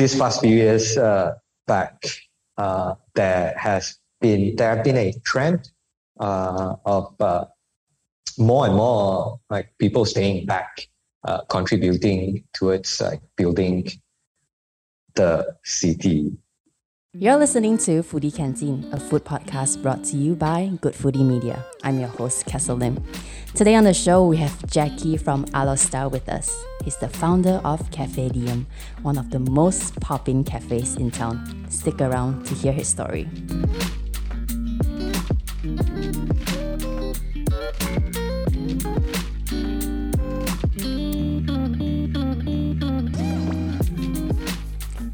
this past few years uh, back, uh, there has been there have been a trend uh, of uh, more and more like people staying back, uh, contributing towards like building the city. You're listening to Foodie Canteen, a food podcast brought to you by Good Foodie Media. I'm your host, Castle Lim. Today on the show, we have Jackie from Alor Star with us. He's the founder of Cafe Diem, one of the most popping cafes in town. Stick around to hear his story.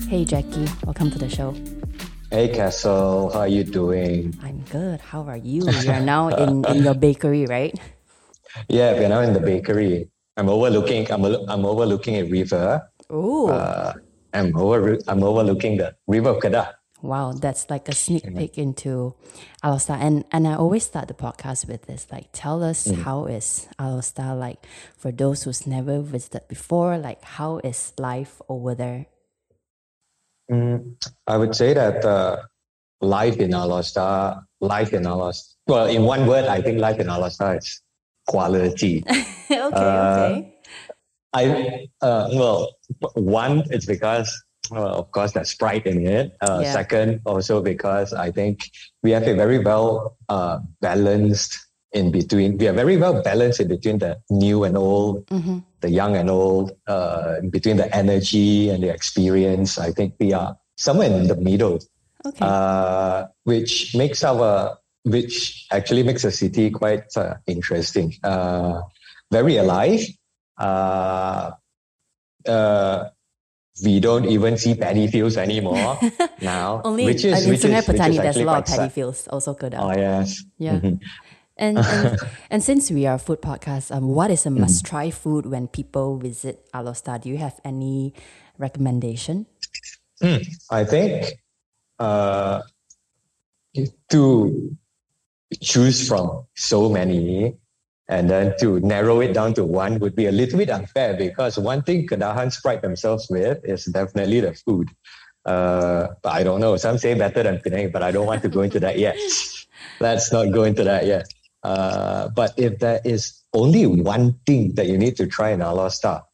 Hey Jackie, welcome to the show. Hey Castle, how are you doing? I'm good. How are you? You're now in, in your bakery, right? Yeah, we're now in the bakery. I'm overlooking. I'm I'm overlooking a river. Oh, Uh, I'm over. I'm overlooking the river of Kedah. wow, that's like a sneak peek into Alor Star. And and I always start the podcast with this, like tell us how is Alor Star like for those who's never visited before, like how is life over there? Mm, I would say that uh, life in Alor Star, life in Alor Star. Well, in one word, I think life in Alor Star is quality. okay, okay. I uh, well, one it's because well, of course there's pride in it. Uh, Yeah. Second, also because I think we have a very well uh, balanced in between. We are very well balanced in between the new and old, Mm-hmm. the young and old, uh, in between the energy and the experience. I think we are somewhere in the middle, Okay. uh, which makes our which actually makes the city quite uh, interesting, uh, very alive. Uh, uh, we don't even see paddy fields anymore now, Only which is in which Sungai Petani, there's a lot of paddy fields also good. Oh yes, Yeah. Mhm. And, and and since we are a food podcast, um, what is a Mm. must try food when people visit Alor Star? Do you have any recommendation? I think uh, to choose from so many and then to narrow it down to one would be a little bit unfair because one thing Kedahans pride themselves with is definitely the food. Uh, but I don't know. Some say better than Penang, but I don't want to go into that yet. Let's not go into that yet. Uh, but if there is only one thing that you need to try in Alor Star,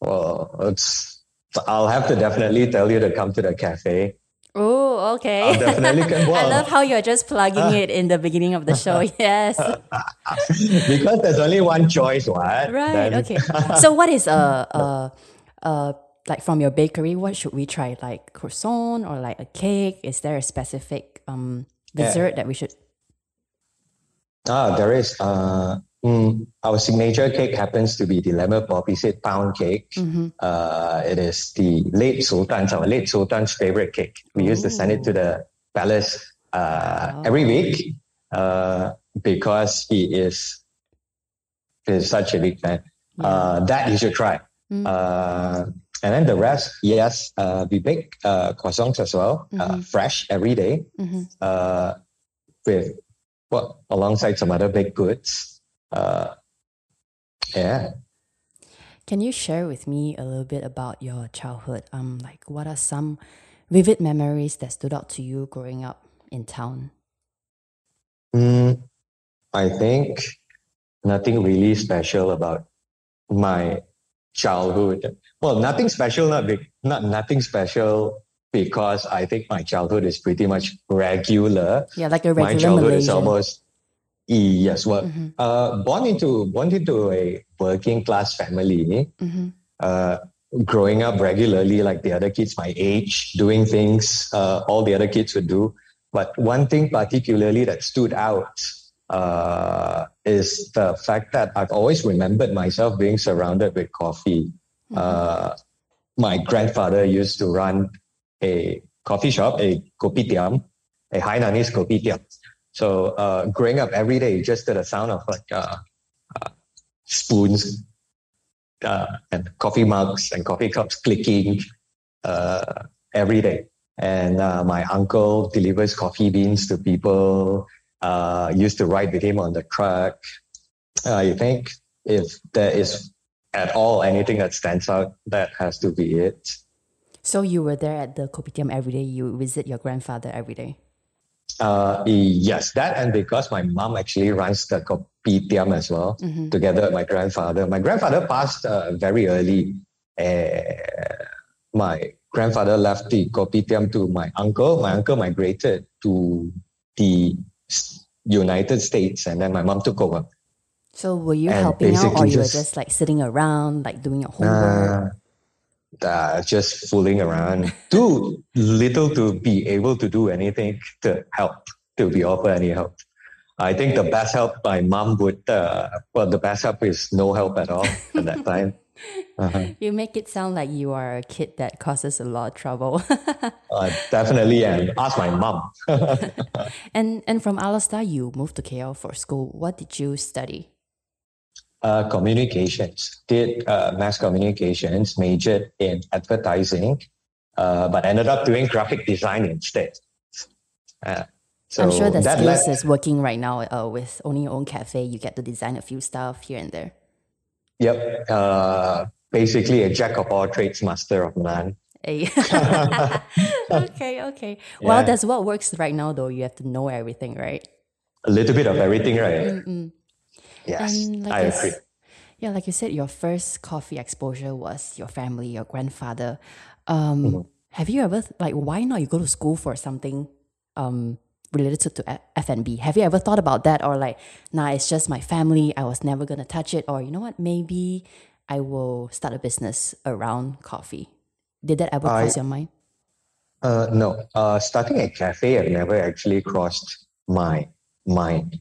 well, it's, I'll have to definitely tell you to come to the cafe. Oh, okay. I'll definitely come. I love how you're just plugging it in the beginning of the show. Yes. because there's only one choice, what? Right. Then- Okay. So, what is a, a, a like from your bakery? What should we try? Like croissant or like a cake? Is there a specific um dessert that we should? Ah, there is. Uh, mm, our signature cake happens to be the lemon poppy seed pound cake. Mm-hmm. Uh, it is the late Sultan's, our late Sultan's favorite cake. We used to send it to the palace uh, every week uh, because he is, he is such a big fan. Uh, that you should try. Mm. Uh, and then the rest, yes, uh, we bake uh, croissants as well, uh, fresh every day, Mhm. uh, with well alongside some other baked goods. Uh, yeah. Can you share with me a little bit about your childhood? Um, like what are some vivid memories that stood out to you growing up in town? Mm, I think nothing really special about my childhood. Well, nothing special, not be, not nothing special because I think my childhood is pretty much regular. Yeah, like a my regular childhood is almost yes. Well, Mhm. uh, born into born into a working class family. Mhm. Uh, growing up regularly, like the other kids my age, doing things uh, all the other kids would do. But one thing particularly that stood out uh, is the fact that I've always remembered myself being surrounded with coffee. Uh, my grandfather used to run a coffee shop, a kopitiam, a Hainanese kopitiam. So uh, growing up every day, just to the sound of like uh, uh, spoons uh, and coffee mugs and coffee cups clicking uh, every day. And uh, my uncle delivers coffee beans to people. Used to ride with him on the truck. I think if there is at all anything that stands out, that has to be it. So you were there at the kopitiam every day. You visit your grandfather every day. Uh, yes, that and because my mom actually runs the kopitiam as well, mm-hmm. together with my grandfather. My grandfather passed uh, very early. Uh, my grandfather left the kopitiam to my uncle. My uncle migrated to the United States, and then my mom took over. So were you and helping out, or you were just like sitting around, like doing your homework? Uh, just fooling around. Too little to be able to do anything to help, to be offer any help. I think the best help my mom would, uh, well, the best help is no help at all at that time. Uh-huh. You make it sound like you are a kid that causes a lot of trouble. uh, definitely, and ask my mom. and and from Alostar, you moved to KL for school. What did you study? Uh, communications. Did uh, mass communications, majored in advertising, uh, but ended up doing graphic design instead. Uh, so I'm sure the skills led- is working right now uh, with owning your own cafe. You get to design a few stuff here and there. Yep. Uh, basically, a jack of all trades, master of none. Okay, okay. Yeah. Well, that's what works right now, though. You have to know everything, right? A little bit of everything, right? Mm-mm. Yes, like I agree. Yeah, like you said, your first coffee exposure was your family, your grandfather. Um, mm-hmm. Have you ever like why not you go to school for something um, related to, to F&B? Have you ever thought about that or like, nah, it's just my family. I was never gonna touch it. Or you know what? Maybe I will start a business around coffee. Did that ever cross your mind? Uh, no. Uh, starting a cafe, I've never actually crossed my mind.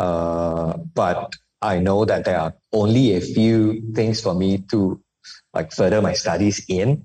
Uh, but I know that there are only a few things for me to like further my studies in,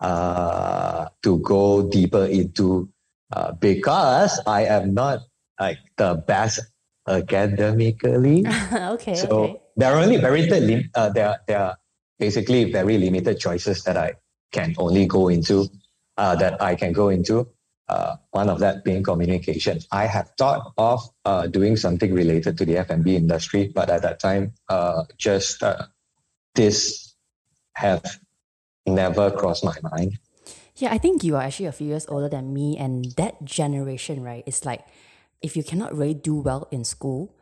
uh, to go deeper into, uh, because I am not like the best academically. okay. So okay. there are only very lim- uh, there there are basically very limited choices that I can only go into, uh, that I can go into uh, one of that being communication. I have thought of uh, doing something related to the F&B industry, but at that time, uh, just uh, this have never crossed my mind. Yeah, I think you are actually a few years older than me, and that generation, right? It's like if you cannot really do well in school,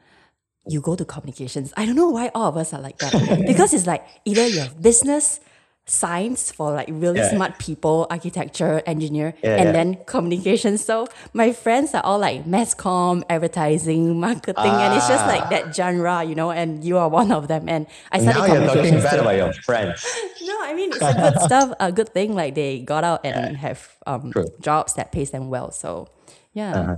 you go to communications. I don't know why all of us are like that because it's like either you have business science for like really yeah. smart people, architecture, engineer, yeah, and yeah. then communication. So my friends are all like mass com, advertising, marketing, ah. and it's just like that genre, you know. And you are one of them. And I started now you're talking bad about your friends. no, I mean it's a good stuff, a good thing. Like they got out and have um, jobs that pays them well. So yeah. Uh-huh.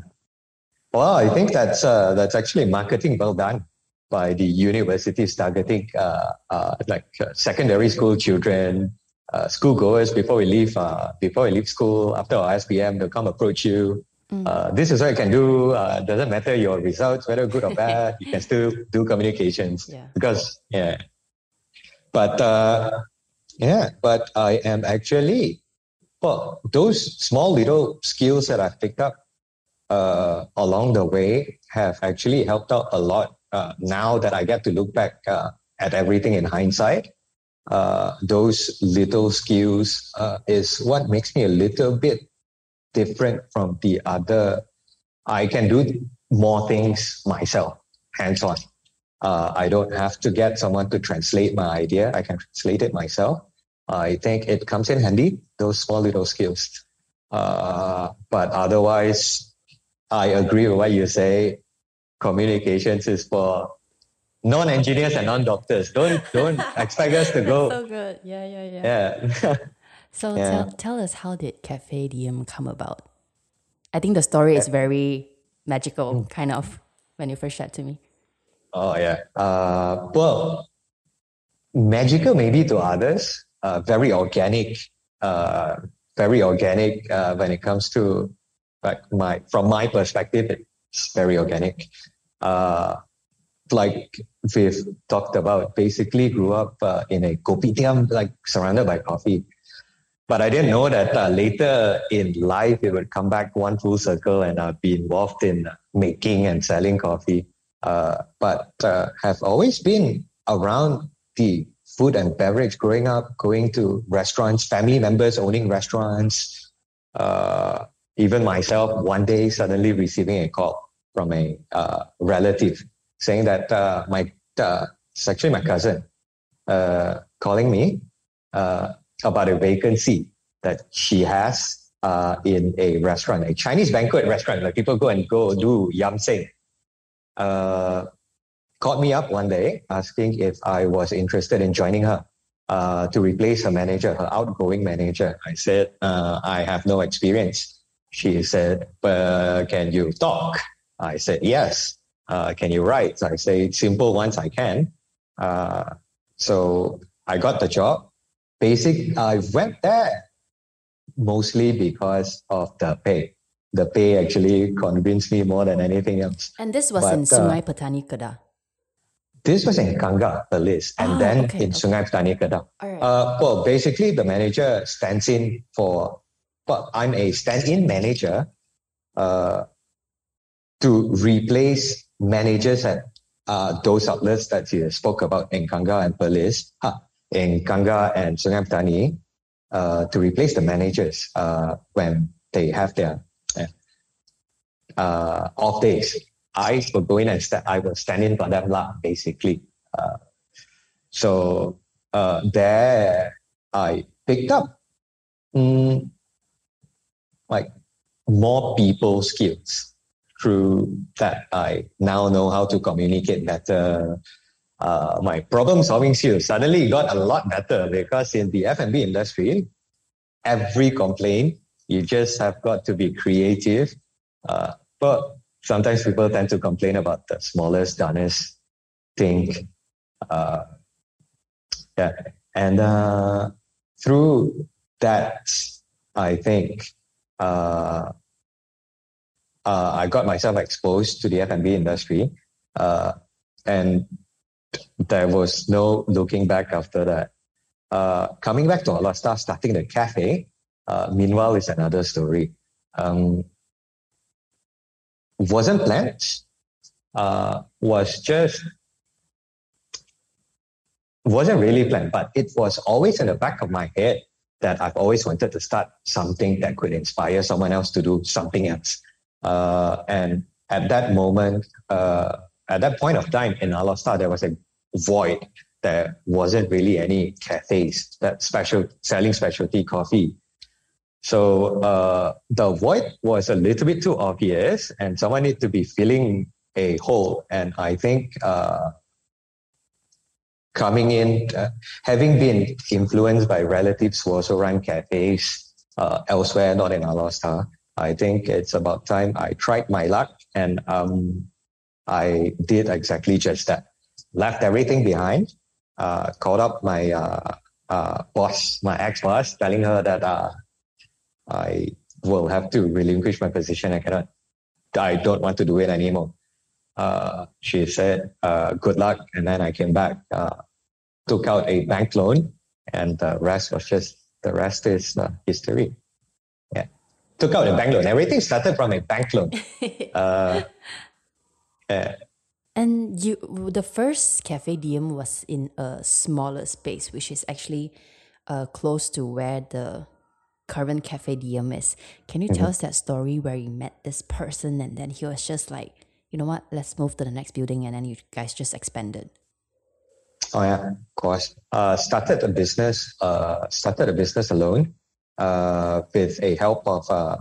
Well, I think that's uh, that's actually marketing well done by the universities targeting uh, uh, like uh, secondary school children, uh, schoolgoers before we leave uh, before we leave school after our SPM they'll come approach you. Mm. Uh, this is what you can do. Uh, doesn't matter your results, whether good or bad. you can still do communications yeah. because yeah. But yeah, but I am actually well those small little skills that I've picked up along the way have actually helped out a lot uh, now that I get to look back uh, at everything in hindsight, uh, those little skills uh, is what makes me a little bit different from the other. I can do more things myself, hands on. Uh, I don't have to get someone to translate my idea. I can translate it myself. I think it comes in handy, those small little skills. Uh, but otherwise, I agree with what you say communications is for non-engineers and non-doctors. Don't don't expect us to go. So good. Yeah, yeah, yeah. Yeah. so yeah. Tell, tell us how did Cafe Diem come about? I think the story is very magical, mm. kind of, when you first shared to me. Oh yeah. Uh, well, magical maybe to others. Uh, very organic. Uh, very organic uh, when it comes to like my from my perspective. It's very organic uh, like we've talked about, basically grew up uh, in a kopitiam, like surrounded by coffee. But I didn't know that uh, later in life it would come back one full circle and be involved in making and selling coffee. Uh, but uh, have always been around the food and beverage growing up, going to restaurants, family members owning restaurants. Uh, even myself, one day suddenly receiving a call from a uh, relative saying that uh, my uh, it's actually my cousin uh, calling me uh, about a vacancy that she has uh, in a restaurant, a Chinese banquet restaurant. Like people go and go do yam seng. Uh, called me up one day asking if I was interested in joining her to replace her manager, her outgoing manager. I said I have no experience. She said, "Can you talk?" I said, "Yes." Uh, can you write? I say simple ones I can. Uh, so I got the job. Basic, I went there mostly because of the pay. The pay actually convinced me more than anything else. And this was but, in uh, Sungai Petani Kedah. This was in Kangar, Perlis, and oh, then okay, in okay. Sungai Petani Kedah. Right. Uh, well, basically, the manager stands in for. Well, I'm a stand-in manager uh, to replace managers at uh, those outlets that you spoke about in Kangar and Perlis, huh, in Kangar and Sungai Petani, uh, to replace the managers uh, when they have their uh, off days. I will go in and st- I will stand in for them, lah, basically. Uh, so uh, there I picked up mm, like more people skills through that I now know how to communicate better. Uh, my problem solving skills suddenly got a lot better because in the F&B industry, every complaint, you just have got to be creative. Uh, but sometimes people tend to complain about the smallest, dumbest thing. Uh, yeah. And uh, through that, I think uh, I got myself exposed to the F&B industry, uh, and there was no looking back after that. Uh, coming back to Alor starting the cafe, uh, meanwhile, is another story. Um, wasn't planned. Uh, was just wasn't really planned, but it was always in the back of my head that I've always wanted to start something that could inspire someone else to do something else. Uh, and at that moment, uh, at that point of time in Alor Star, there was a void. There wasn't really any cafes that special selling specialty coffee. So uh, the void was a little bit too obvious, and someone needed to be filling a hole. And I think uh, coming in, uh, having been influenced by relatives who also run cafes uh, elsewhere, not in Alor Star, I think it's about time I tried my luck and um, I did exactly just that. Left everything behind, uh, called up my uh, uh, boss, my ex-boss, telling her that uh, I will have to relinquish my position. I cannot, I don't want to do it anymore. Uh, she said, uh, good luck. And then I came back, took out a bank loan and the rest was just, the rest is history took out a bank loan. Everything started from a bank loan. uh, And you, the first Cafe Diem was in a smaller space, which is actually uh, close to where the current Cafe Diem is. Can you tell mm-hmm. us that story where you met this person and then he was just like, you know what, let's move to the next building and then you guys just expanded? Oh yeah, of course. Uh, started a business. Uh, started a business alone uh, with a help of uh,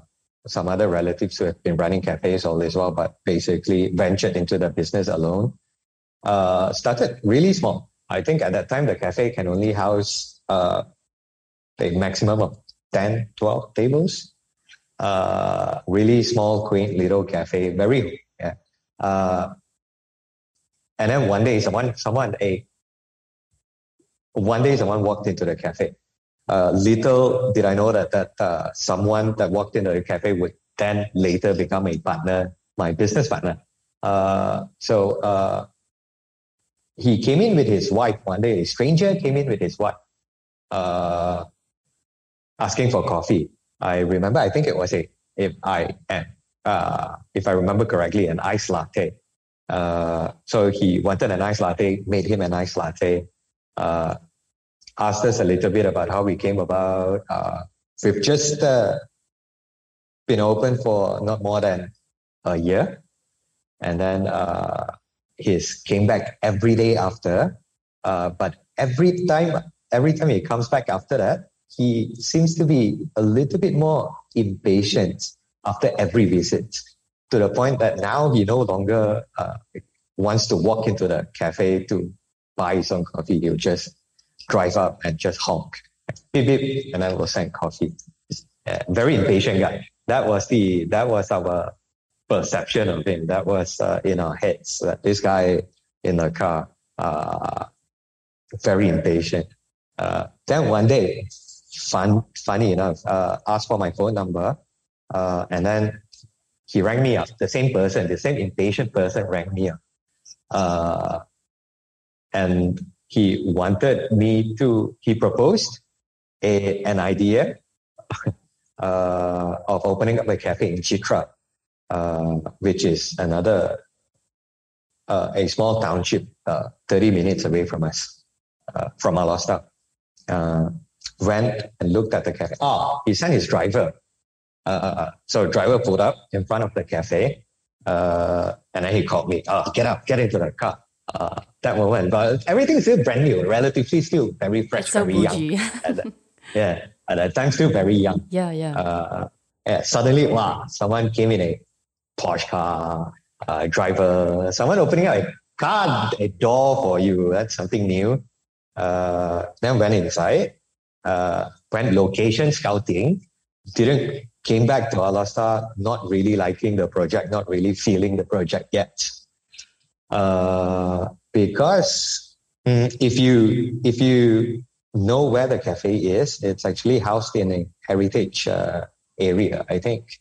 some other relatives who have been running cafes all this while, but basically ventured into the business alone. Uh, started really small. I think at that time the cafe can only house uh, a maximum of 10, 12 tables. Uh, really small, quaint little cafe, very yeah. Uh, and then one day, someone, someone, a one day, someone walked into the cafe little did I know that that uh, someone that walked into the cafe would then later become a partner, my business partner. Uh, so uh, he came in with his wife one day. A stranger came in with his wife, uh, asking for coffee. I remember. I think it was a if I uh, if I remember correctly, an iced latte. so he wanted an iced latte. Made him an iced latte asked us a little bit about how we came about. Uh, we've just uh, been open for not more than a year, and then uh, he's came back every day after. Uh, but every time, every time he comes back after that, he seems to be a little bit more impatient after every visit, to the point that now he no longer uh, wants to walk into the cafe to buy some coffee. He'll just drive up and just honk, beep beep, and then we'll send coffee. Very impatient guy. That was the that was our perception of him. That was uh, in our heads. That this guy in the car, uh, very impatient. Uh, then one day, fun, funny enough, uh, asked for my phone number, uh, and then he rang me up. The same person, the same impatient person, rang me up, uh, and he wanted me to. He proposed a an idea uh, of opening up a cafe in Jitra, uh, which is another uh, a small township, uh, 30 minutes away from us, uh, from Alor Uh, went and looked at the cafe. Oh, he sent his driver. So driver pulled up in front of the cafe, and then he called me. Oh, get up, get into the car. That moment, but everything is still brand new, relatively still very fresh, so very bougie. young. yeah, at that time still very young. Yeah, yeah. Uh, yeah suddenly, wow, someone came in a Porsche car, uh, driver, someone opening up a car, a door for you. That's something new. Uh, then went inside, uh, went location scouting, didn't came back to Alor Star, not really liking the project, not really feeling the project yet. Uh, because mm, if you if you know where the cafe is. It's actually housed in a heritage uh, area, I think.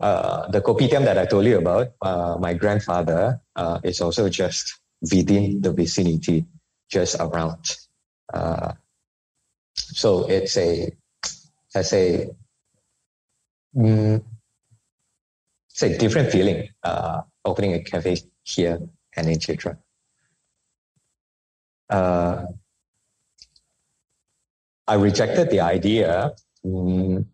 Uh, the kopitiam that I told you about, uh, my grandfather uh, is also just within the vicinity, just around. So it's a, it's a, mm, it's a different feeling opening a cafe here and in Jitra. I rejected the idea. Mm,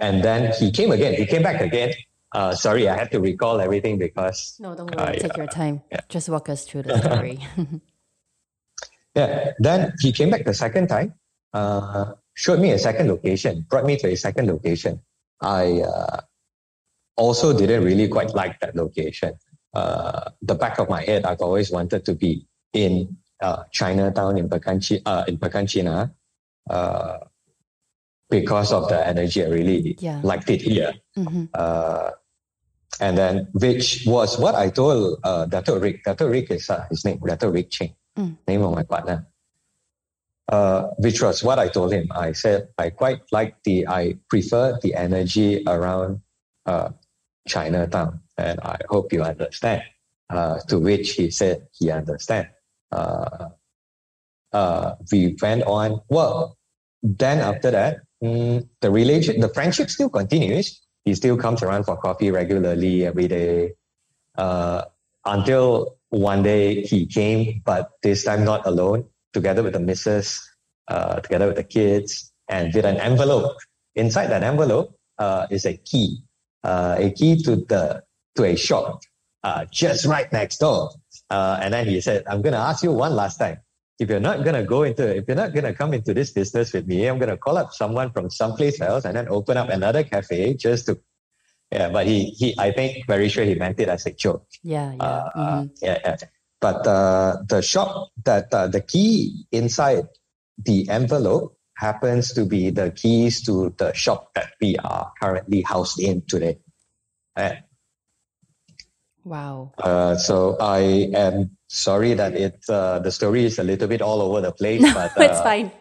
and then he came again. He came back again. Uh, sorry, I have to recall everything because. No, don't worry. Take your time. Yeah. Just walk us through the story. yeah. Then he came back the second time, uh, showed me a second location, brought me to a second location. I uh, also didn't really quite like that location. Uh, the back of my head, I've always wanted to be in uh, Chinatown in Pekan, uh, in Pekan uh, because of the energy. I really yeah. liked it here. Mm-hmm. Uh, and then, which was what I told uh, Dato Rick. Dato Rick is uh, his name, Dato Rick Ching, mm. name of my partner. Uh, which was what I told him. I said I quite like the, I prefer the energy around uh, Chinatown, and I hope you understand. Uh, to which he said he understand. Uh, uh, we went on. Well, then after that, mm, the relation, the friendship still continues. He still comes around for coffee regularly every day. Uh, until one day he came, but this time not alone, together with the missus, uh, together with the kids, and with an envelope. Inside that envelope uh, is a key, a key to the to a shop uh, just right next door. Uh, and then he said, "I'm going to ask you one last time if you're not gonna go into if you're not gonna come into this business with me, I'm gonna call up someone from someplace else and then open up another cafe just to yeah, but he he I think very sure he meant it as a joke. Yeah, yeah. Uh, mm-hmm. yeah, yeah. But uh, the shop that uh, the key inside the envelope happens to be the keys to the shop that we are currently housed in today. Uh, Wow. Uh, so I am sorry that it uh, the story is a little bit all over the place, no, but uh, it's fine.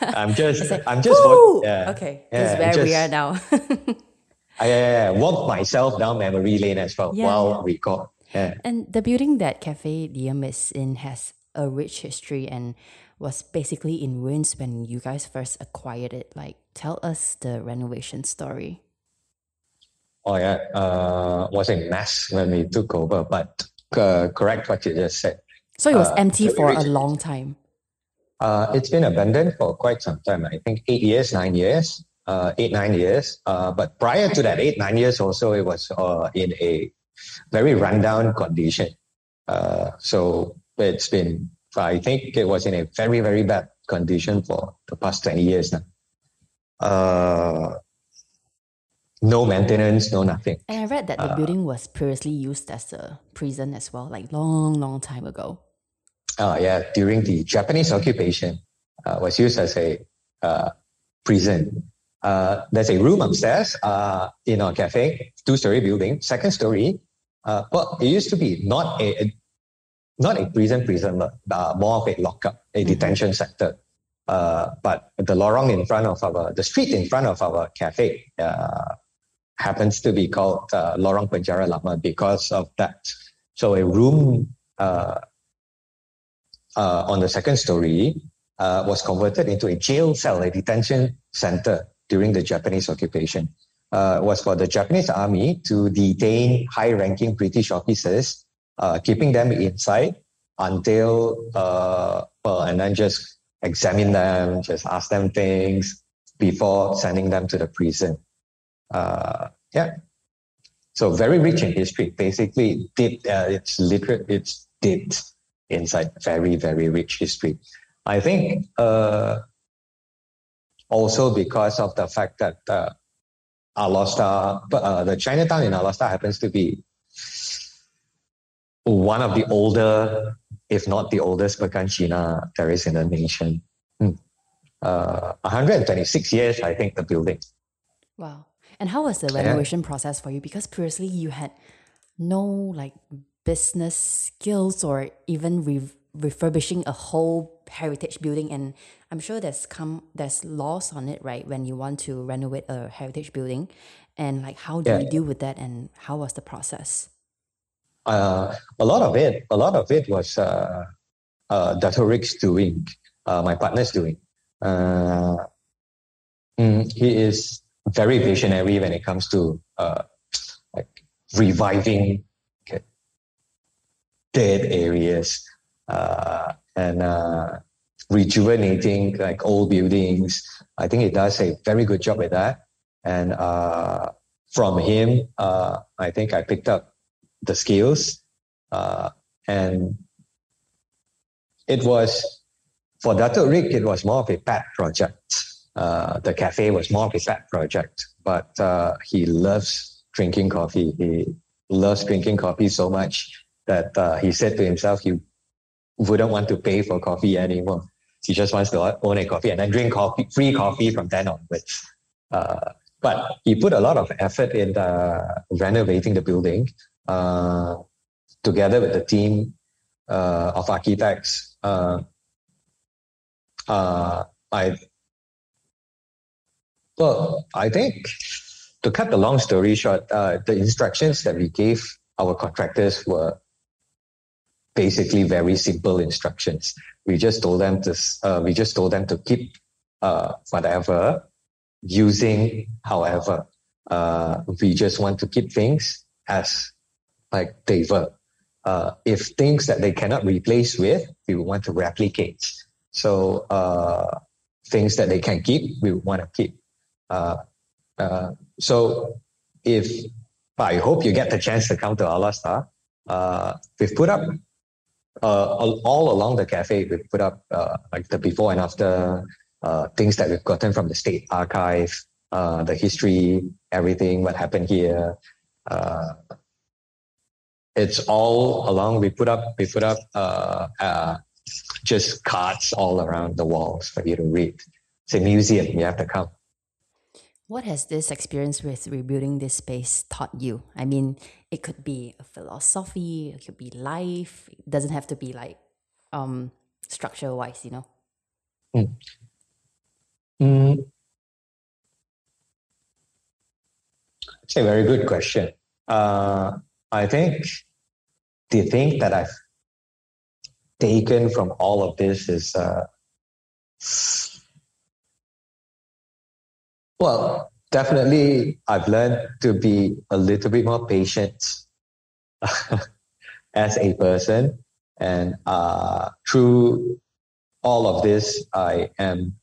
I'm just I'm just yeah, okay. Yeah, this is where just, we are now. I yeah, walk myself down memory lane as well yeah, while yeah. record. Yeah. And the building that Cafe Diem is in has a rich history and was basically in ruins when you guys first acquired it. Like, tell us the renovation story. Oh yeah, uh, was a mess when we took over, but uh, correct what you just said. So it was uh, empty for a long time. Uh, it's been abandoned for quite some time. I think eight years, nine years, uh, eight, nine years. Uh, but prior to that, eight, nine years also, it was uh, in a very rundown condition. Uh, so it's been, I think it was in a very, very bad condition for the past 20 years now. Uh, no maintenance, no nothing. And I read that the building was previously used as a prison as well, like long, long time ago. Uh, yeah, during the Japanese occupation, uh, was used as a uh, prison. Uh, there's a room upstairs uh, in our cafe, two-story building. Second story, uh, well, it used to be not a, a not a prison prison, uh, more of a lockup, a mm-hmm. detention center. Uh, but the lorong in front of our, the street in front of our cafe uh, happens to be called uh, Lorong Penjara Lama because of that. So a room uh, uh, on the second story uh, was converted into a jail cell, a detention center during the Japanese occupation. Uh, was for the Japanese army to detain high-ranking British officers, uh, keeping them inside until well, and then just examine them, just ask them things before sending them to the prison. Uh, yeah. So very rich in history. Basically, did uh, it's literate. It's deep inside very, very rich history. I think uh, also because of the fact that uh, Alor uh, the Chinatown in Alor happens to be one of the older, if not the oldest, Pekan Cina terrace in the nation. Hmm. Uh, 126 years, I think, the building. Wow. And how was the renovation yeah. process for you? Because previously you had no like business skills or even re- refurbishing a whole heritage building and i'm sure there's come there's laws on it right when you want to renovate a heritage building and like how do yeah. you deal with that and how was the process uh, a lot of it a lot of it was uh, uh, Dato Rick's doing uh, my partner's doing uh, mm, he is very visionary when it comes to uh, like reviving dead areas uh, and uh, rejuvenating like old buildings. I think it does a very good job with that. And uh, from him, uh, I think I picked up the skills. Uh, and it was, for Dato Rick, it was more of a pet project. Uh, the cafe was more of a pet project, but he loves drinking coffee. He loves drinking coffee so much that uh, he said to himself he wouldn't want to pay for coffee anymore. He just wants to own a coffee and then drink coffee, free coffee from then onwards. Uh, but he put a lot of effort in uh, renovating the building uh, together with the team uh, of architects. Uh, I well, I think to cut the long story short, the instructions that we gave our contractors were basically very simple instructions. We just told them to, uh, we just told them to keep uh, whatever, using however. Uh, we just want to keep things as like they were. Uh, if things that they cannot replace with, we want to replicate. So uh, things that they can keep, we want to keep. Uh, so if I hope you get the chance to come to Star. Uh, we've put up uh, all along the cafe, We've put up uh, like the before and after uh, things that we've gotten from the state archive, uh, the history, everything, what happened here. Uh, it's all along. We put up, we put up uh, just cards all around the walls for you to read. It's a museum. You have to come. What has this experience with rebuilding this space taught you? I mean, it could be a philosophy, it could be life. It doesn't have to be like um, structure wise, you know. Mm. Mm. It's a very good question. Uh, I think the thing that I've taken from all of this is uh, well, definitely, I've learned to be a little bit more patient as a person, and uh, through all of this, I am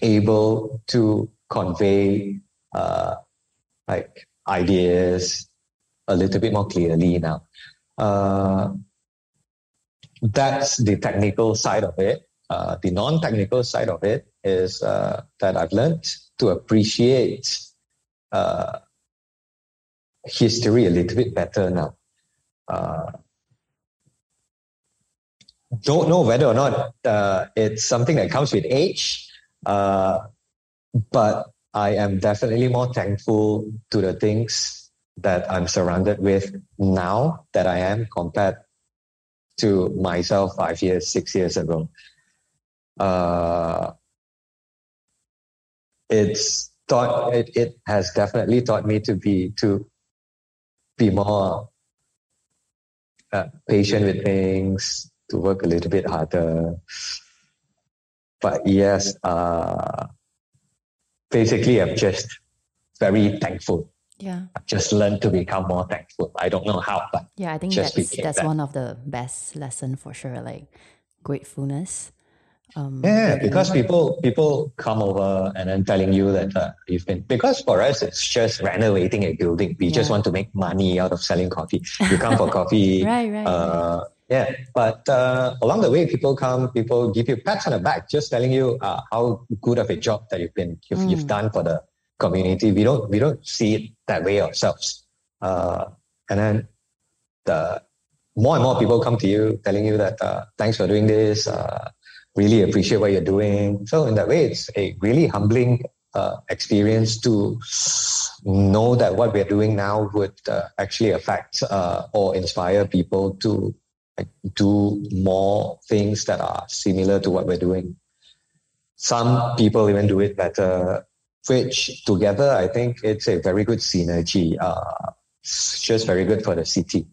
able to convey uh, like ideas a little bit more clearly now. Uh, that's the technical side of it. Uh, the non-technical side of it is uh, that I've learned to appreciate uh, history a little bit better now. Uh, don't know whether or not uh, it's something that comes with age, but I am definitely more thankful to the things that I'm surrounded with now that I am compared to myself five years, six years ago. Uh, it's taught it, it has definitely taught me to be to be more uh, patient with things, to work a little bit harder. But yes, uh, basically, I'm just very thankful. Yeah. I've just learned to become more thankful. I don't know how, but yeah, I think that's that's that. one of the best lesson for sure. Like gratefulness. Um, Yeah, because people people come over and then telling you that uh, you've been because for us it's just renovating a building. We just want to make money out of selling coffee. You come for coffee. right, right. Uh, yeah, but uh, along the way, people come, people give you pats on the back, just telling you uh, how good of a job that you've been you've, you've Mm. done for the community. We don't we don't see it that way ourselves. Uh, and then the more and more people come to you telling you that uh, thanks for doing this. Really appreciate what you're doing. So in that way, it's a really humbling uh, experience to know that what we're doing now would uh, actually affect uh, or inspire people to like, do more things that are similar to what we're doing. Some people even do it better, which together I think it's a very good synergy. Uh, just very good for the city.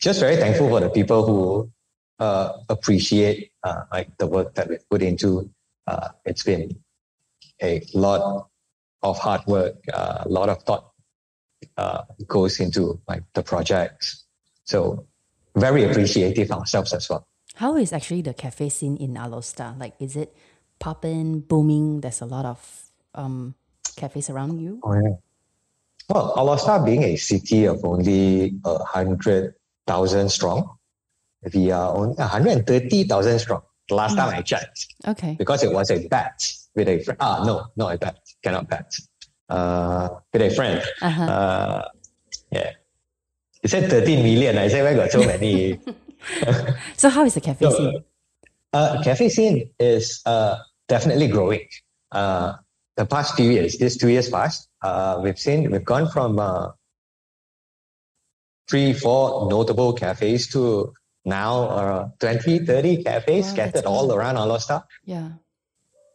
Just very thankful for the people who uh, appreciate uh, like the work that we've put into. Uh, it's been a lot of hard work, uh, a lot of thought uh, goes into like the project. So very appreciative ourselves as well. How is actually the cafe scene in Alor Star? Like, is it popping, booming? There's a lot of um, cafes around you. Oh, yeah. Well, Alor Star being a city of only a hundred thousand strong, we are only one hundred thirty thousand strong. The last time I checked, Okay. because it was a bet with a friend. Ah, no, not a bet. Cannot bet. Uh, with a friend. Uh-huh. Uh, yeah. He said 13 million. I said, where got so many? So how is the cafe No, scene? uh, cafe scene is uh, definitely growing. Uh, the past few years, this two years past, uh, we've seen, we've gone from uh, three, four notable cafes to now uh, 20, 30 cafes Wow, scattered all around Alor Star. Yeah.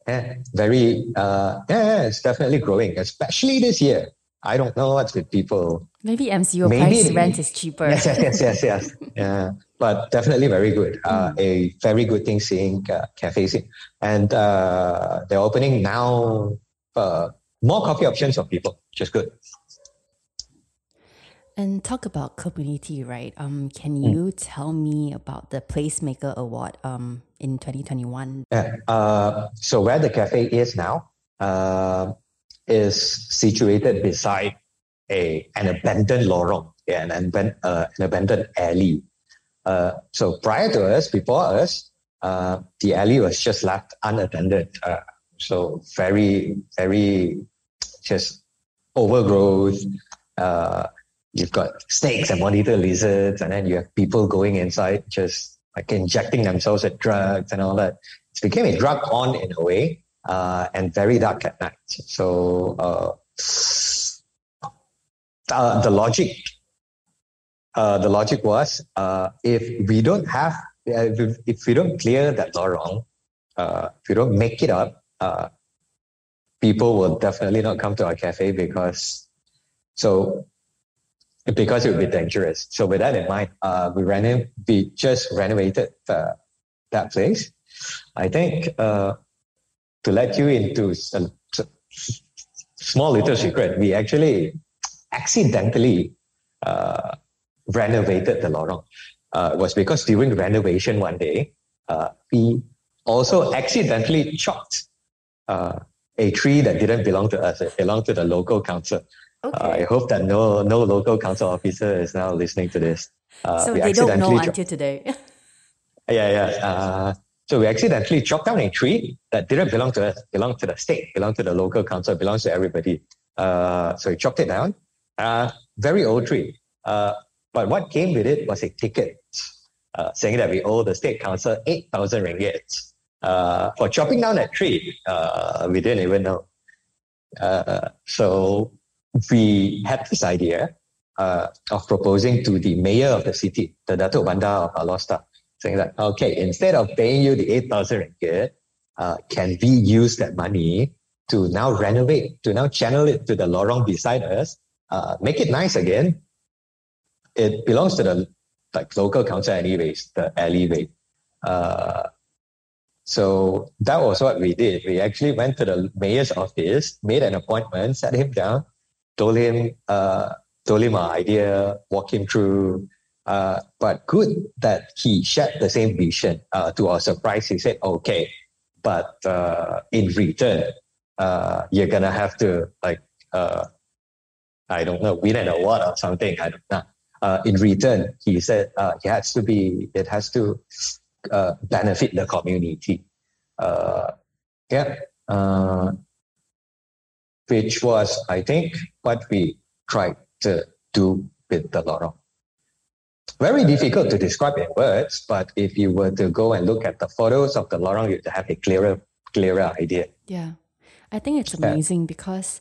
Yeah, very, uh, yeah, it's definitely growing, especially this year. I don't know what's with people. Maybe MCO Maybe price rent is cheaper. Yes, yes, yes, yes, yes. Yeah, but definitely very good. Uh, A very good thing seeing uh, cafes in. And uh, they're opening now uh, more coffee options for people, which is good. And talk about community, right? Um, can Hmm. you tell me about the Placemaker Award um in 2021? Yeah. Uh, so where the cafe is now uh, is situated beside a an abandoned lorong, yeah, an, aban- uh, an abandoned alley. Uh, so prior to us, before us, uh, the alley was just left unattended. Uh, so very, very just overgrowth. Uh, you've got snakes and monitor lizards, and then you have people going inside just like injecting themselves with drugs and all that. It became a drug on in a way, uh, and very dark at night. So uh, uh, the logic, uh, the logic was uh, if we don't have, if, if we don't clear that lorong, uh, if we don't make it up, people will definitely not come to our cafe because so because it would be dangerous. So with that in mind, uh, we reno- we just renovated that place. I think uh, to let you into a small little secret, we actually accidentally uh, renovated the lorong. Uh, was because during renovation one day, uh, we also accidentally chopped uh, a tree that didn't belong to us. It belonged to the local council. Okay. I hope that no no local council officer is now listening to this. Uh, so they don't know until today. yeah, yeah. Uh, so we accidentally chopped down a tree that didn't belong to us, belonged to the state, belonged to the local council, belongs to everybody. Uh, so we chopped it down. Uh, very old tree. Uh, but what came with it was a ticket uh, saying that we owe the state council 8,000 ringgit. Uh, for chopping down that tree, uh, we didn't even know. Uh, so we had this idea uh, of proposing to the mayor of the city, the Datuk Bandar of Alor Setar, saying that, okay, instead of paying you the 8,000 ringgit, uh, can we use that money to now renovate, to now channel it to the lorong beside us, uh, make it nice again. It belongs to the like local council anyways, the alleyway. Uh, so that was what we did. We actually went to the mayor's office, made an appointment, sat him down, told him, uh, told him our idea, walk him through. Uh, but good that he shared the same vision. Uh, to our surprise, he said, "Okay, but uh, in return, uh, you're gonna have to like, uh, I don't know, win an award or something. I don't know." Uh, in return, he said uh, it has to be, it has to uh, benefit the community. Uh, yeah, uh, which was, I think, what we tried to do with the lorong. Very difficult to describe in words, but if you were to go and look at the photos of the lorong, you'd have a clearer, clearer idea. Yeah, I think it's amazing yeah. because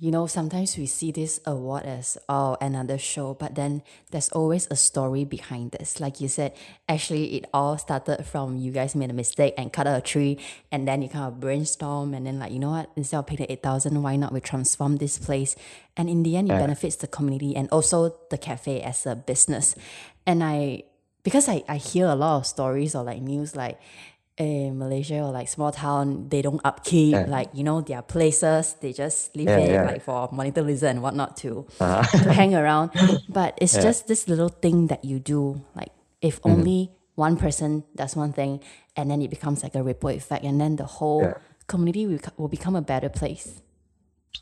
you know, sometimes we see this award as oh another show, but then there's always a story behind this. Like you said, actually it all started from you guys made a mistake and cut a tree, and then you kind of brainstorm, and then like you know what, instead of paying the eight thousand, why not we transform this place? And in the end, it yeah. benefits the community and also the cafe as a business. And I because I, I hear a lot of stories or like news like in Malaysia or like small town, they don't upkeep yeah. like you know their places. They just leave yeah, it yeah. like for monetarism and whatnot to uh-huh. to hang around. But it's just this little thing that you do. Like if mm-hmm. only one person does one thing, and then it becomes like a ripple effect, and then the whole community will, will become a better place.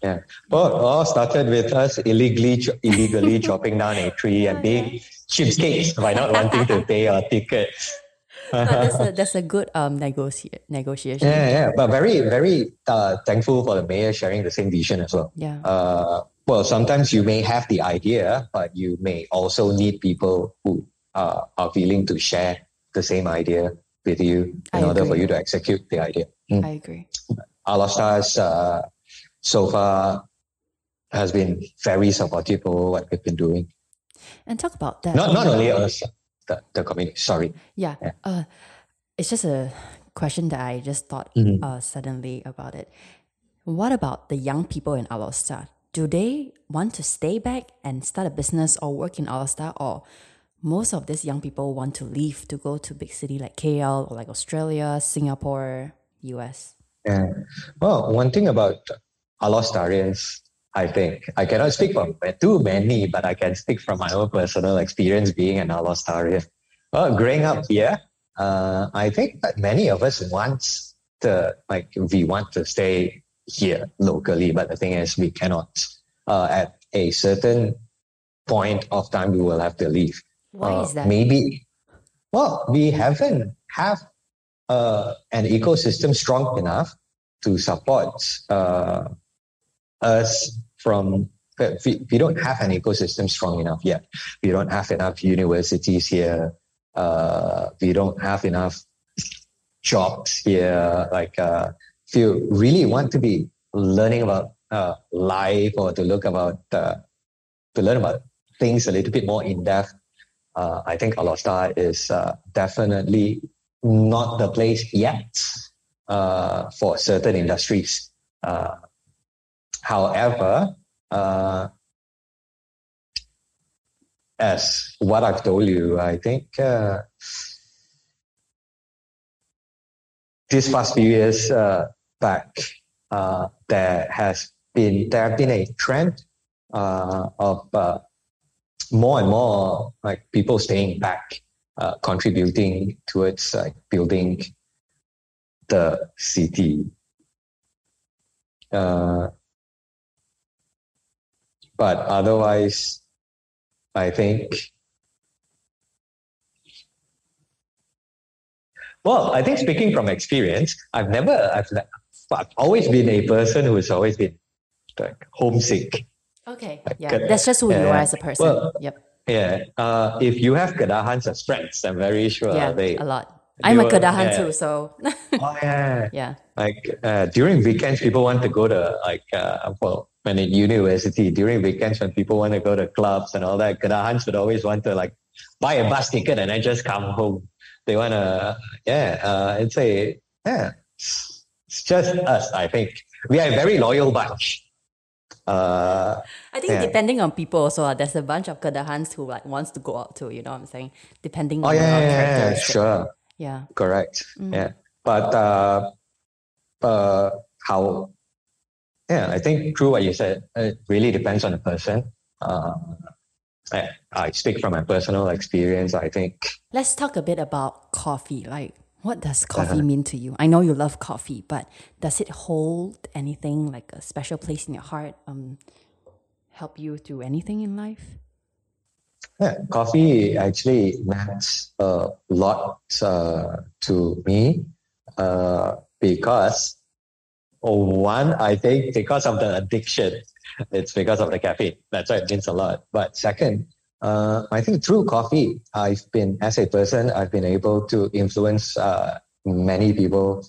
Yeah. Well, all started with us illegally illegally chopping down a tree and being cheapskates by not wanting to pay our tickets that's a that's a good um negotiate negotiation. Yeah, yeah, but very very uh, thankful for the mayor sharing the same vision as well. Yeah. Uh, well, sometimes you may have the idea, but you may also need people who uh, are willing to share the same idea with you in I order agree. for you to execute the idea. Mm. I agree. Alor Setar's uh, so far has been very supportive for what we've been doing. And talk about that. Not not only us, the, the community. Sorry. Yeah. yeah. Uh, it's just a question that I just thought mm-hmm. uh, suddenly about it. What about the young people in Alor Setar? Do they want to stay back and start a business or work in Alor Setar, or most of these young people want to leave to go to big city like KL or like Australia, Singapore, US? Yeah. Well, one thing about Alor Setarians I think I cannot speak for too many, but I can speak from my own personal experience being an Alor Setarian. Well, growing up here, uh, I think that many of us want to like we want to stay here locally, but the thing is we cannot. Uh, at a certain point of time, we will have to leave. Why uh, is that? Maybe. Well, we haven't have uh, an ecosystem strong enough to support uh, us from we, don't have an ecosystem strong enough yet. We don't have enough universities here. Uh, we don't have enough jobs here. Like, uh, if you really want to be learning about uh, life or to look about uh, to learn about things a little bit more in depth, uh, I think Alor Setar is uh, definitely not the place yet for certain industries. However, uh, as what I've told you, I think uh, these past few years uh, back, uh, there has been there have been a trend uh, of uh, more and more like people staying back uh, contributing towards like building the city. Uh, but otherwise, I think. Well, I think speaking from experience, I've never, I've, I've always been a person who's always been like homesick. Okay, yeah, that's just who you are as a person. Well, yep. Yeah, uh, if you have Kedahans as friends, I'm very sure yeah, they a lot. I'm a Kedahan yeah. too, so. oh yeah. Yeah. Like uh, during weekends, people want to go to like uh, well, when in university during weekends when people want to go to clubs and all that, Kedahans would always want to like buy a bus ticket and then just come home. They want to, yeah, uh, it's a yeah, it's just us. I think we are a very loyal bunch. Uh, I think yeah. depending on people also, uh, there's a bunch of Kedahans who like wants to go out too. You know what I'm saying? Depending oh, on yeah, yeah, yeah, sure. Yeah. Correct. Mm. Yeah. But uh, uh, how? Yeah, I think true what you said. It really depends on the person. Uh, I, I speak from my personal experience. I think. Let's talk a bit about coffee. Like, what does coffee uh-huh. mean to you? I know you love coffee, but does it hold anything like a special place in your heart? Um, help you through anything in life? Yeah, coffee actually meant a lot uh, to me uh, because one, I think because of the addiction, it's because of the caffeine. That's why it means a lot. But second, uh, I think through coffee, I've been, as a person, I've been able to influence uh, many people.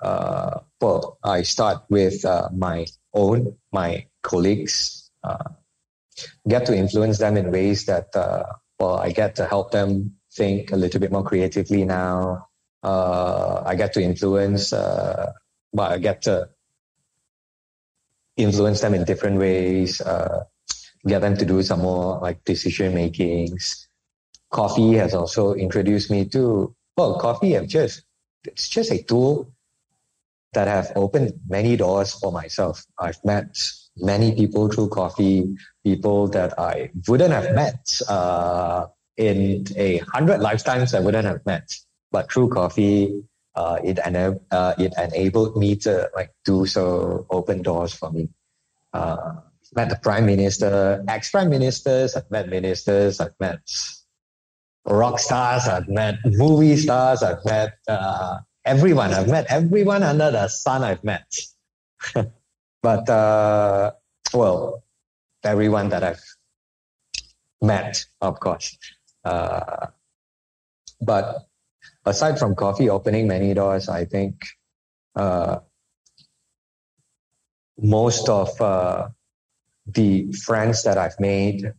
Uh, well, I start with uh, my own, my colleagues, get to influence them in ways that, uh, well, I get to help them think a little bit more creatively now. Uh, I get to influence, uh, well, I get to influence them in different ways, uh, get them to do some more like decision makings. Coffee has also introduced me to, well, coffee have just, it's just a tool that have opened many doors for myself. I've met many people through coffee, people that I wouldn't have met uh, in a hundred lifetimes I wouldn't have met. But through coffee, uh, it, ena- uh, it enabled me to like do so, open doors for me. Uh, met the prime minister, ex-prime ministers, I've met ministers, I've met rock stars, I've met movie stars, I've met uh, everyone. I've met everyone under the sun I've met. But uh, well, everyone that I've met, of course. Uh, but aside from coffee opening many doors, I think uh, most of uh, the friends that I've made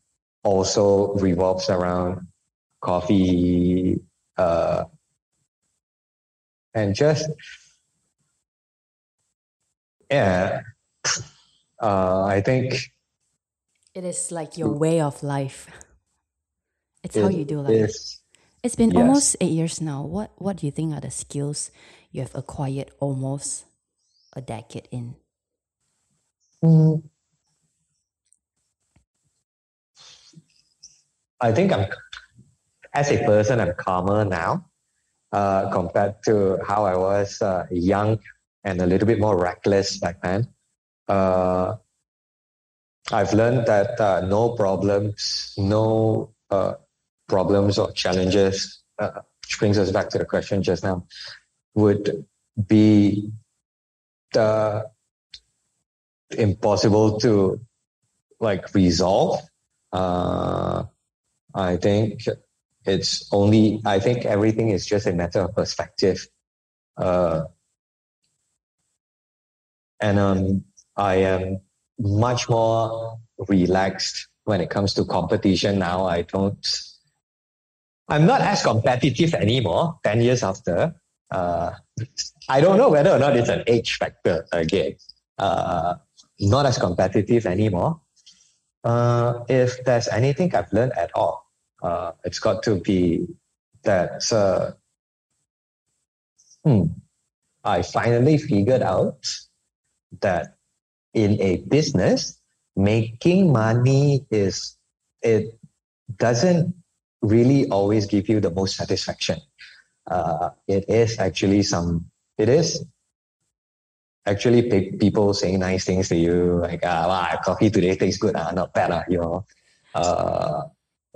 also revolves around coffee uh, and just yeah uh, I think it is like your way of life. It's it how you do life. Is, it's been yes. almost eight years now. What What do you think are the skills you have acquired almost a decade in? Mm. I think I'm, as a person, I'm calmer now uh, compared to how I was uh, young and a little bit more reckless back then uh, I've learned that uh, no problems, no uh, problems or challenges, uh, which brings us back to the question just now, would be the impossible to like resolve. Uh, I think it's only, I think everything is just a matter of perspective. Uh, and um, I am much more relaxed when it comes to competition now. I don't, I'm not as competitive anymore 10 years after. Uh, I don't know whether or not it's an age factor again. Uh, not as competitive anymore. Uh, if there's anything I've learned at all, uh, it's got to be that uh, hmm, I finally figured out that in a business, making money is, it doesn't really always give you the most satisfaction. Uh, it is actually some, it is actually people saying nice things to you, like, ah, wow, coffee today tastes good, ah, not bad, ah, you know. Uh,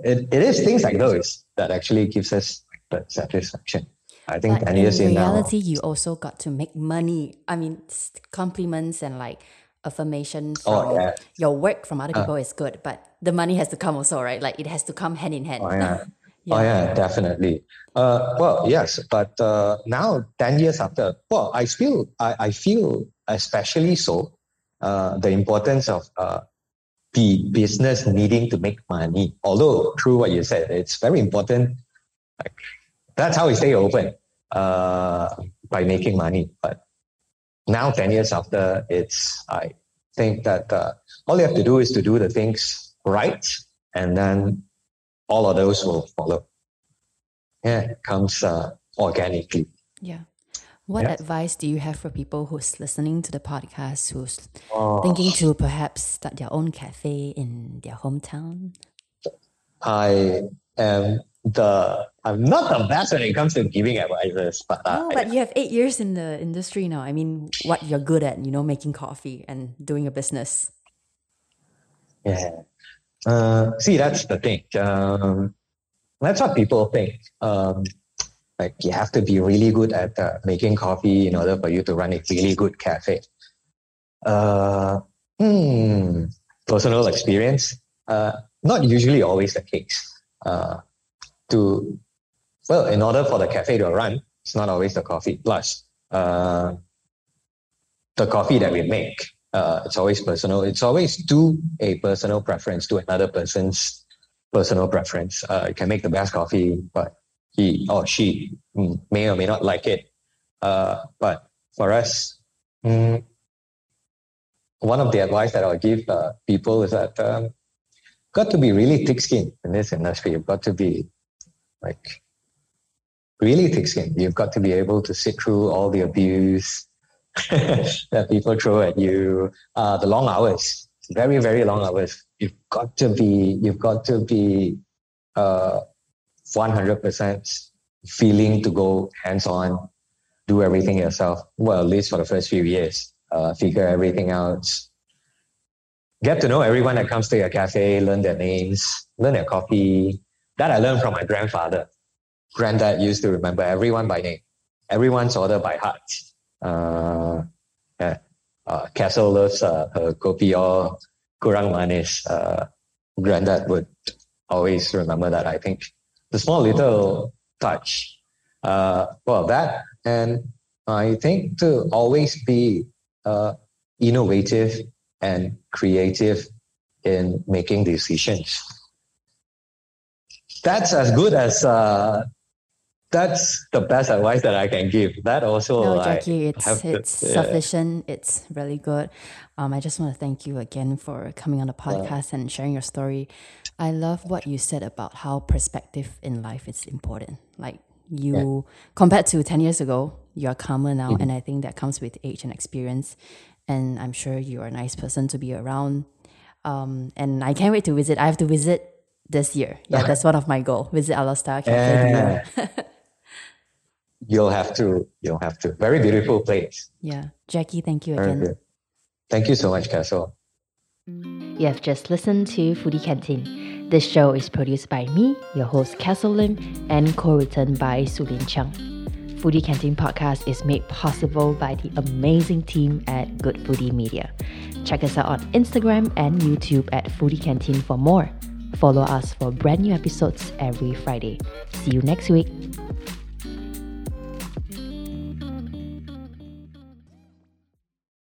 it, it is things like those that actually gives us the satisfaction. I think but 10 years in in reality, now, you also got to make money. I mean, compliments and like affirmation Oh, from yeah. your work from other Uh. people is good, but the money has to come also, right? Like it has to come hand in hand. Oh yeah. Oh yeah, definitely. Uh, well, yes, but uh, now ten years after, well, I feel I, I feel especially so uh, the importance of uh, the business needing to make money. Although true what you said, it's very important. Like that's how we stay open uh, by making money. But now ten years after, it's I think that uh, all you have to do is to do the things right, and then all of those will follow. Yeah, it comes uh, organically. Yeah. What Yeah. advice do you have for people who's listening to the podcast, who's Oh, thinking to perhaps start their own cafe in their hometown? I am the I'm not the best when it comes to giving advices, but, uh, Oh, but you have eight years in the industry now. I mean, what you're good at, you know, making coffee and doing a business. yeah. Uh, see, that's the thing. Um, that's what people think. Um, like you have to be really good at uh, making coffee in order for you to run a really good cafe. Uh, hmm, personal experience. Uh, not usually always the case. Uh, to well, in order for the cafe to run, it's not always the coffee. Plus, uh, the coffee that we make, uh, it's always personal. It's always to a personal preference to another person's personal preference. Uh, you can make the best coffee, but he or she may or may not like it. Uh, but for us, mm, one of the advice that I'll give uh, people is that um, got to be really thick-skinned in this industry. You've got to be like really thick skin. You've got to be able to sit through all the abuse that people throw at you. Uh, the long hours, very very long hours. You've got to be. You've got to be. Uh, 100% feeling to go hands on, do everything yourself. Well, at least for the first few years, uh, figure everything out. Get to know everyone that comes to your cafe, learn their names, learn their coffee. That I learned from my grandfather. Granddad used to remember everyone by name, everyone's order by heart. Uh, yeah. uh, Castle loves uh, her kopi O kurang manis. Uh, Granddad would always remember that, I think the small little touch. Uh, well, that and I think to always be uh, innovative and creative in making decisions. That's as good as uh, that's the best advice that I can give. That also, No, I Jackie, it's have to- it's yeah. sufficient. It's really good. Um, I just want to thank you again for coming on the podcast and sharing your story. I love what you said about how perspective in life is important. Like you, compared to ten years ago, you are calmer now, Mm-hmm. and I think that comes with age and experience. And I'm sure you're a nice person to be around. Um, and I can't wait to visit. I have to visit this year. Yeah, that's one of my goal. Visit Alor Star Cafe. Yeah. Yeah. You'll have to. You'll have to. Very beautiful place. yeah, Jackie, thank you again. Thank you so much, Castle. You have just listened to Foodie Canteen. This show is produced by me, your host Castle Lim, and co-written by Sulin Chung. Foodie Canteen podcast is made possible by the amazing team at Good Foodie Media. Check us out on Instagram and YouTube at Foodie Canteen for more. Follow us for brand new episodes every Friday. See you next week.